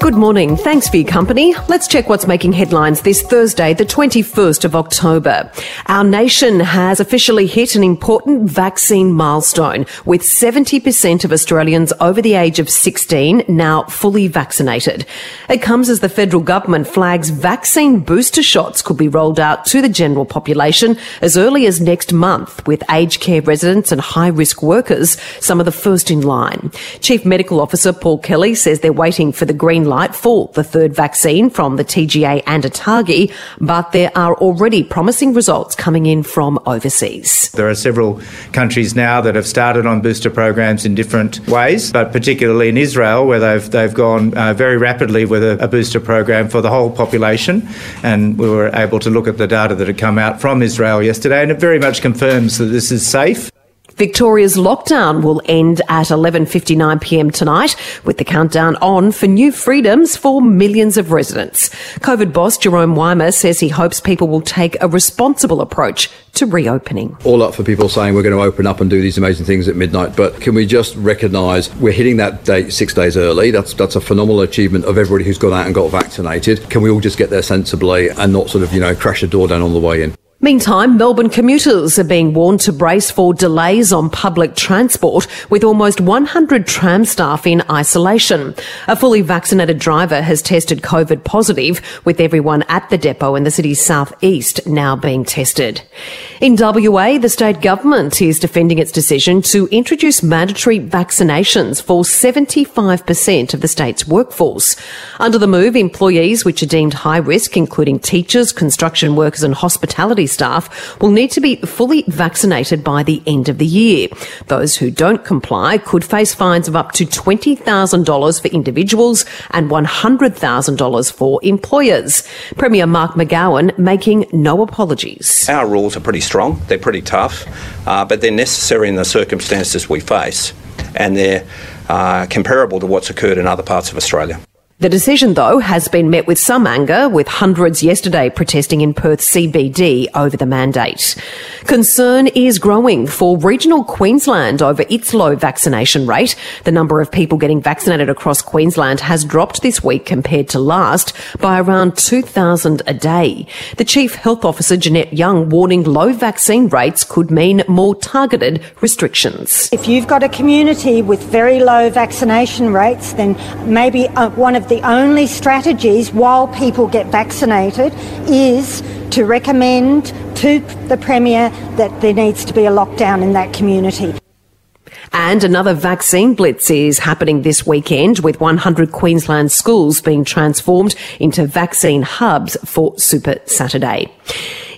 Good morning. Thanks for your company. Let's check what's making headlines this Thursday, the 21st of October. Our nation has officially hit an important vaccine milestone with 70% of Australians over the age of 16 now fully vaccinated. It comes as the federal government flags vaccine booster shots could be rolled out to the general population as early as next month with aged care residents and high risk workers some of the first in line. Chief Medical Officer Paul Kelly says they're waiting for the green light for the third vaccine from the TGA and ATAGI, but there are already promising results coming in from overseas. There are several countries now that have started on booster programs in different ways, but particularly in Israel, where they've, they've gone uh, very rapidly with a, a booster program for the whole population. And we were able to look at the data that had come out from Israel yesterday, and it very much confirms that this is safe. Victoria's lockdown will end at 11:59 p.m. tonight with the countdown on for new freedoms for millions of residents. COVID boss Jeroen Weimar says he hopes people will take a responsible approach to reopening. All up for people saying we're going to open up and do these amazing things at midnight, but can we just recognise we're hitting that date 6 days early. That's that's a phenomenal achievement of everybody who's gone out and got vaccinated. Can we all just get there sensibly and not sort of, you know, crash the door down on the way in? Meantime, Melbourne commuters are being warned to brace for delays on public transport with almost 100 tram staff in isolation. A fully vaccinated driver has tested COVID positive with everyone at the depot in the city's southeast now being tested. In WA, the state government is defending its decision to introduce mandatory vaccinations for 75% of the state's workforce. Under the move, employees which are deemed high risk, including teachers, construction workers and hospitality staff will need to be fully vaccinated by the end of the year. Those who don't comply could face fines of up to $20,000 for individuals and $100,000 for employers. Premier Mark McGowan making no apologies. Our rules are pretty strong, they're pretty tough, uh, but they're necessary in the circumstances we face, and they're uh, comparable to what's occurred in other parts of Australia. The decision, though, has been met with some anger, with hundreds yesterday protesting in Perth CBD over the mandate. Concern is growing for regional Queensland over its low vaccination rate. The number of people getting vaccinated across Queensland has dropped this week compared to last by around 2,000 a day. The Chief Health Officer, Jeanette Young, warning low vaccine rates could mean more targeted restrictions. If you've got a community with very low vaccination rates, then maybe uh, one of the only strategies while people get vaccinated is to recommend to the Premier that there needs to be a lockdown in that community. And another vaccine blitz is happening this weekend with 100 Queensland schools being transformed into vaccine hubs for Super Saturday.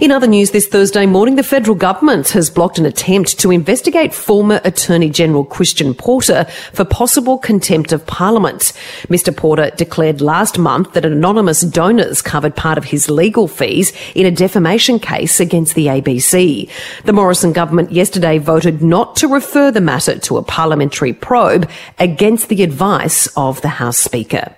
In other news this Thursday morning, the federal government has blocked an attempt to investigate former Attorney General Christian Porter for possible contempt of Parliament. Mr Porter declared last month that anonymous donors covered part of his legal fees in a defamation case against the ABC. The Morrison government yesterday voted not to refer the matter to a parliamentary probe against the advice of the House Speaker.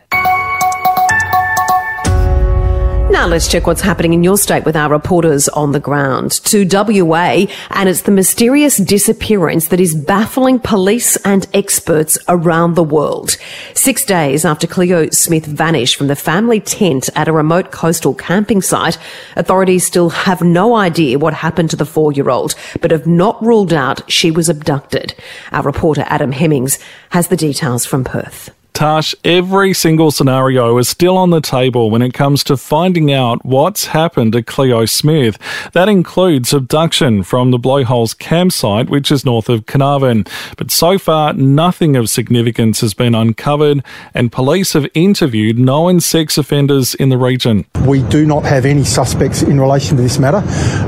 Now let's check what's happening in your state with our reporters on the ground. To WA, and it's the mysterious disappearance that is baffling police and experts around the world. Six days after Cleo Smith vanished from the family tent at a remote coastal camping site, authorities still have no idea what happened to the four-year-old, but have not ruled out she was abducted. Our reporter Adam Hemmings has the details from Perth. Tash, every single scenario is still on the table when it comes to finding out what's happened to Cleo Smith. That includes abduction from the Blowholes campsite, which is north of Carnarvon. But so far, nothing of significance has been uncovered, and police have interviewed known sex offenders in the region. We do not have any suspects in relation to this matter.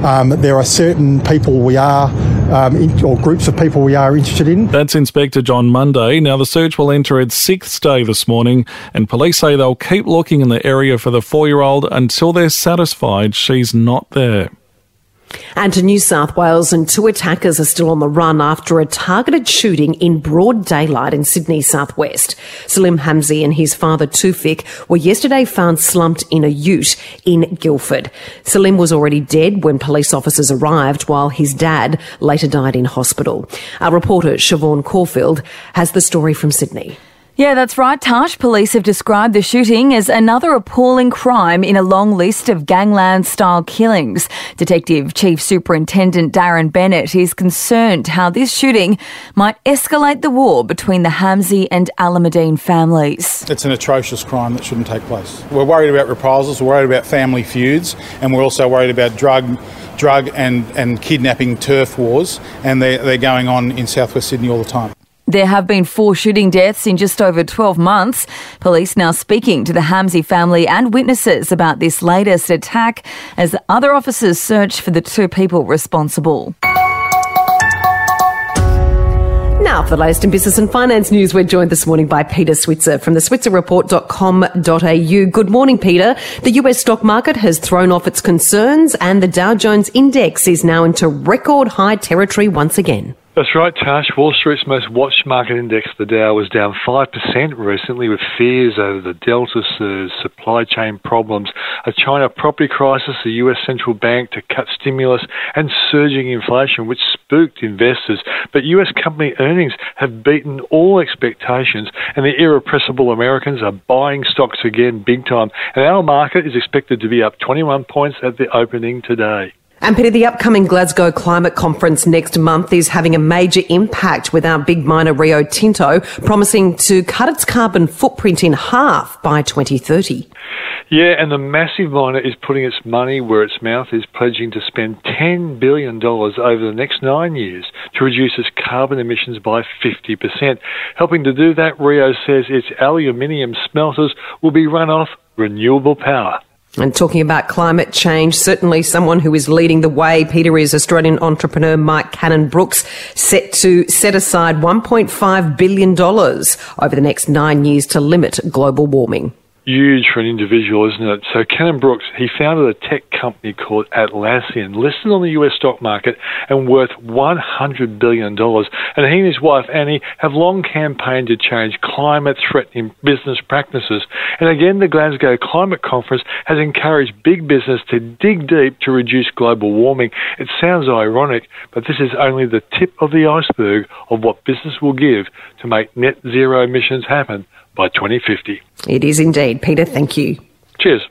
Um, there are certain people we are, um, in, or groups of people we are interested in. That's Inspector John Munday. Now, the search will enter its sixth day this morning, and police say they'll keep looking in the area for the four year old until they're satisfied she's not there. And to New South Wales, and two attackers are still on the run after a targeted shooting in broad daylight in Sydney southwest. Salim Hamzi and his father Tufik were yesterday found slumped in a ute in Guildford. Salim was already dead when police officers arrived, while his dad later died in hospital. Our reporter Siobhan Caulfield has the story from Sydney. Yeah, that's right. Tash police have described the shooting as another appalling crime in a long list of gangland style killings. Detective Chief Superintendent Darren Bennett is concerned how this shooting might escalate the war between the Hamzi and Alameddine families. It's an atrocious crime that shouldn't take place. We're worried about reprisals, we're worried about family feuds, and we're also worried about drug drug and, and kidnapping turf wars, and they're, they're going on in southwest Sydney all the time. There have been four shooting deaths in just over 12 months. Police now speaking to the Hamzi family and witnesses about this latest attack as other officers search for the two people responsible. Now, for the latest in business and finance news, we're joined this morning by Peter Switzer from the switzerreport.com.au. Good morning, Peter. The US stock market has thrown off its concerns and the Dow Jones index is now into record high territory once again. That's right, Tash. Wall Street's most watched market index, the Dow, was down 5% recently with fears over the Delta surge, supply chain problems, a China property crisis, the US central bank to cut stimulus, and surging inflation, which spooked investors. But US company earnings have beaten all expectations, and the irrepressible Americans are buying stocks again big time. And our market is expected to be up 21 points at the opening today. And Peter, the upcoming Glasgow Climate Conference next month is having a major impact with our big miner Rio Tinto promising to cut its carbon footprint in half by 2030. Yeah, and the massive miner is putting its money where its mouth is, pledging to spend $10 billion over the next nine years to reduce its carbon emissions by 50%. Helping to do that, Rio says its aluminium smelters will be run off renewable power. And talking about climate change, certainly someone who is leading the way, Peter, is Australian entrepreneur Mike Cannon Brookes, set to set aside $1.5 billion over the next nine years to limit global warming huge for an individual, isn't it? So Cannon Brookes, he founded a tech company called Atlassian, listed on the US stock market and worth $100 billion. And he and his wife Annie have long campaigned to change climate threatening business practices. And again, the Glasgow Climate Conference has encouraged big business to dig deep to reduce global warming. It sounds ironic, but this is only the tip of the iceberg of what business will give to make net zero emissions happen by 2050. It is indeed. Peter, thank you. Cheers.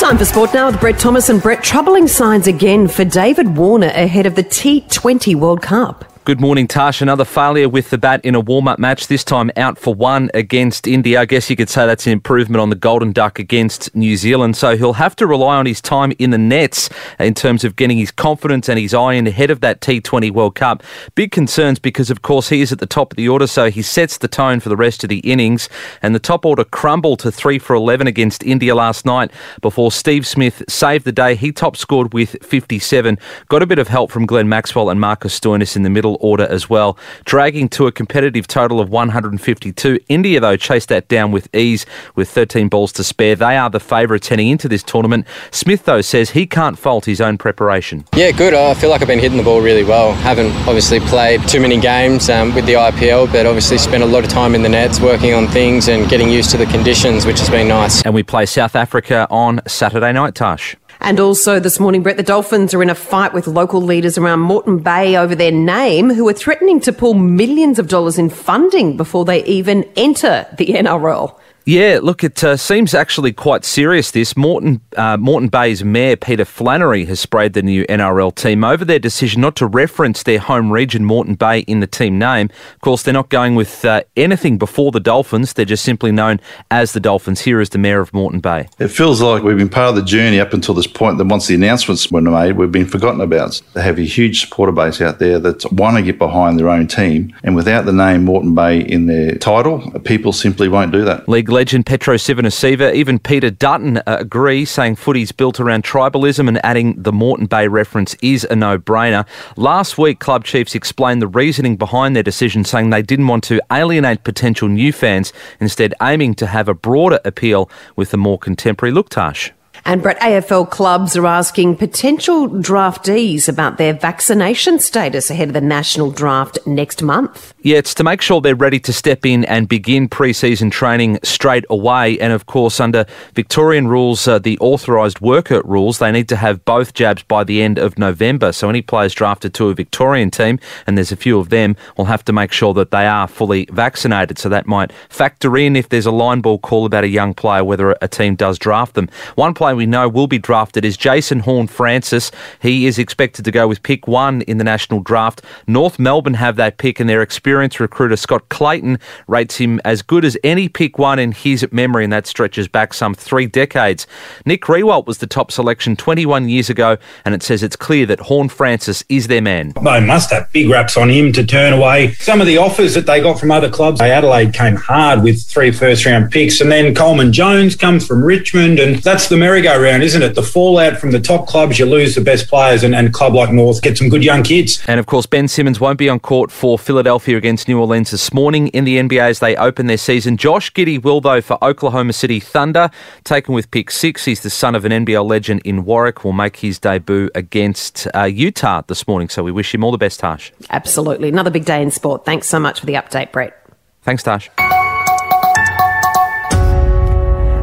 Time for sport now with Brett Thomas and Brett. Troubling signs again for David Warner ahead of the T20 World Cup. Good morning, Tash. Another failure with the bat in a warm up match, this time out for one against India. I guess you could say that's an improvement on the Golden Duck against New Zealand. So he'll have to rely on his time in the nets in terms of getting his confidence and his eye in ahead of that T20 World Cup. Big concerns because, of course, he is at the top of the order, so he sets the tone for the rest of the innings. And the top order crumbled to 3 for 11 against India last night before Steve Smith saved the day. He top scored with 57. Got a bit of help from Glenn Maxwell and Marcus Stoinis in the middle order as well, dragging to a competitive total of 152. India, though, chased that down with ease with 13 balls to spare. They are the favourites heading into this tournament. Smith, though, says he can't fault his own preparation. Yeah, good. I feel like I've been hitting the ball really well. Haven't obviously played too many games um, with the IPL, but obviously spent a lot of time in the nets working on things and getting used to the conditions, which has been nice. And we play South Africa on Saturday night, Tash. And also this morning, Brett, the Dolphins are in a fight with local leaders around Moreton Bay over their name, who are threatening to pull millions of dollars in funding before they even enter the NRL. Yeah, look, it uh, seems actually quite serious. This Morton uh, Moreton Bay's mayor Peter Flannery has sprayed the new NRL team over their decision not to reference their home region Moreton Bay in the team name. Of course, they're not going with uh, anything before the Dolphins. They're just simply known as the Dolphins. Here is the mayor of Moreton Bay. It feels like we've been part of the journey up until this point. That once the announcements were made, we've been forgotten about. They have a huge supporter base out there that want to get behind their own team, and without the name Moreton Bay in their title, people simply won't do that. Legend Petro Civoniceva, even Peter Dutton uh, agree, saying footy's built around tribalism and adding the Moreton Bay reference is a no-brainer. Last week, club chiefs explained the reasoning behind their decision, saying they didn't want to alienate potential new fans, instead aiming to have a broader appeal with a more contemporary look, Tash. And Brett, AFL clubs are asking potential draftees about their vaccination status ahead of the national draft next month. Yeah, it's to make sure they're ready to step in and begin pre-season training straight away. And of course, under Victorian rules, uh, the authorised worker rules, they need to have both jabs by the end of November. So any players drafted to a Victorian team, and there's a few of them, will have to make sure that they are fully vaccinated. So that might factor in if there's a line ball call about a young player, whether a team does draft them. One player we know will be drafted is Jason Horne-Francis. He is expected to go with pick one in the national draft. North Melbourne have that pick, and their experienced recruiter Scott Clayton rates him as good as any pick one in his memory, and that stretches back some three decades. Nick Riewoldt was the top selection 21 years ago, and it says it's clear that Horne-Francis is their man. They must have big raps on him to turn away some of the offers that they got from other clubs. Adelaide came hard with three first round picks, and then Coleman Jones comes from Richmond, and that's the merry merry-go-round, isn't it? The fallout from the top clubs, you lose the best players, and, and a club like North get some good young kids. And of course, Ben Simmons won't be on court for Philadelphia against New Orleans this morning in the NBA as they open their season. Josh Giddey will, though, for Oklahoma City Thunder, taken with pick six. He's the son of an NBL legend in Warrick, will make his debut against uh, Utah this morning. So we wish him all the best, Tash. Absolutely. Another big day in sport. Thanks so much for the update, Brett. Thanks, Tash.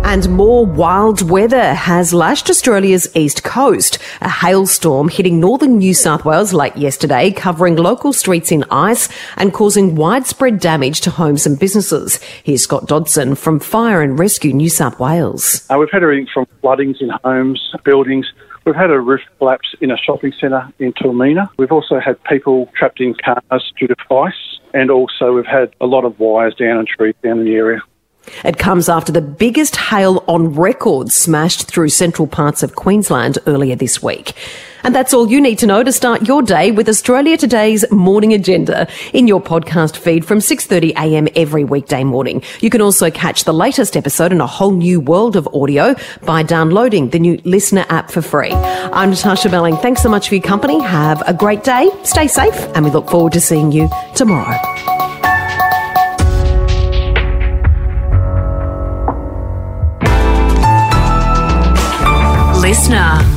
And more wild weather has lashed Australia's east coast. A hailstorm hitting northern New South Wales late yesterday, covering local streets in ice and causing widespread damage to homes and businesses. Here's Scott Dodson from Fire and Rescue New South Wales. Uh, we've had everything from floodings in homes, buildings, We've had a roof collapse in a shopping centre in Turmina. We've also had people trapped in cars due to ice, and also we've had a lot of wires down and trees down in the area. It comes after the biggest hail on record smashed through central parts of Queensland earlier this week. And that's all you need to know to start your day with Australia Today's morning agenda in your podcast feed from 6:30 a.m. every weekday morning. You can also catch the latest episode in a whole new world of audio by downloading the new Listener app for free. I'm Natasha Belling. Thanks so much for your company. Have a great day. Stay safe and we look forward to seeing you tomorrow. Listener.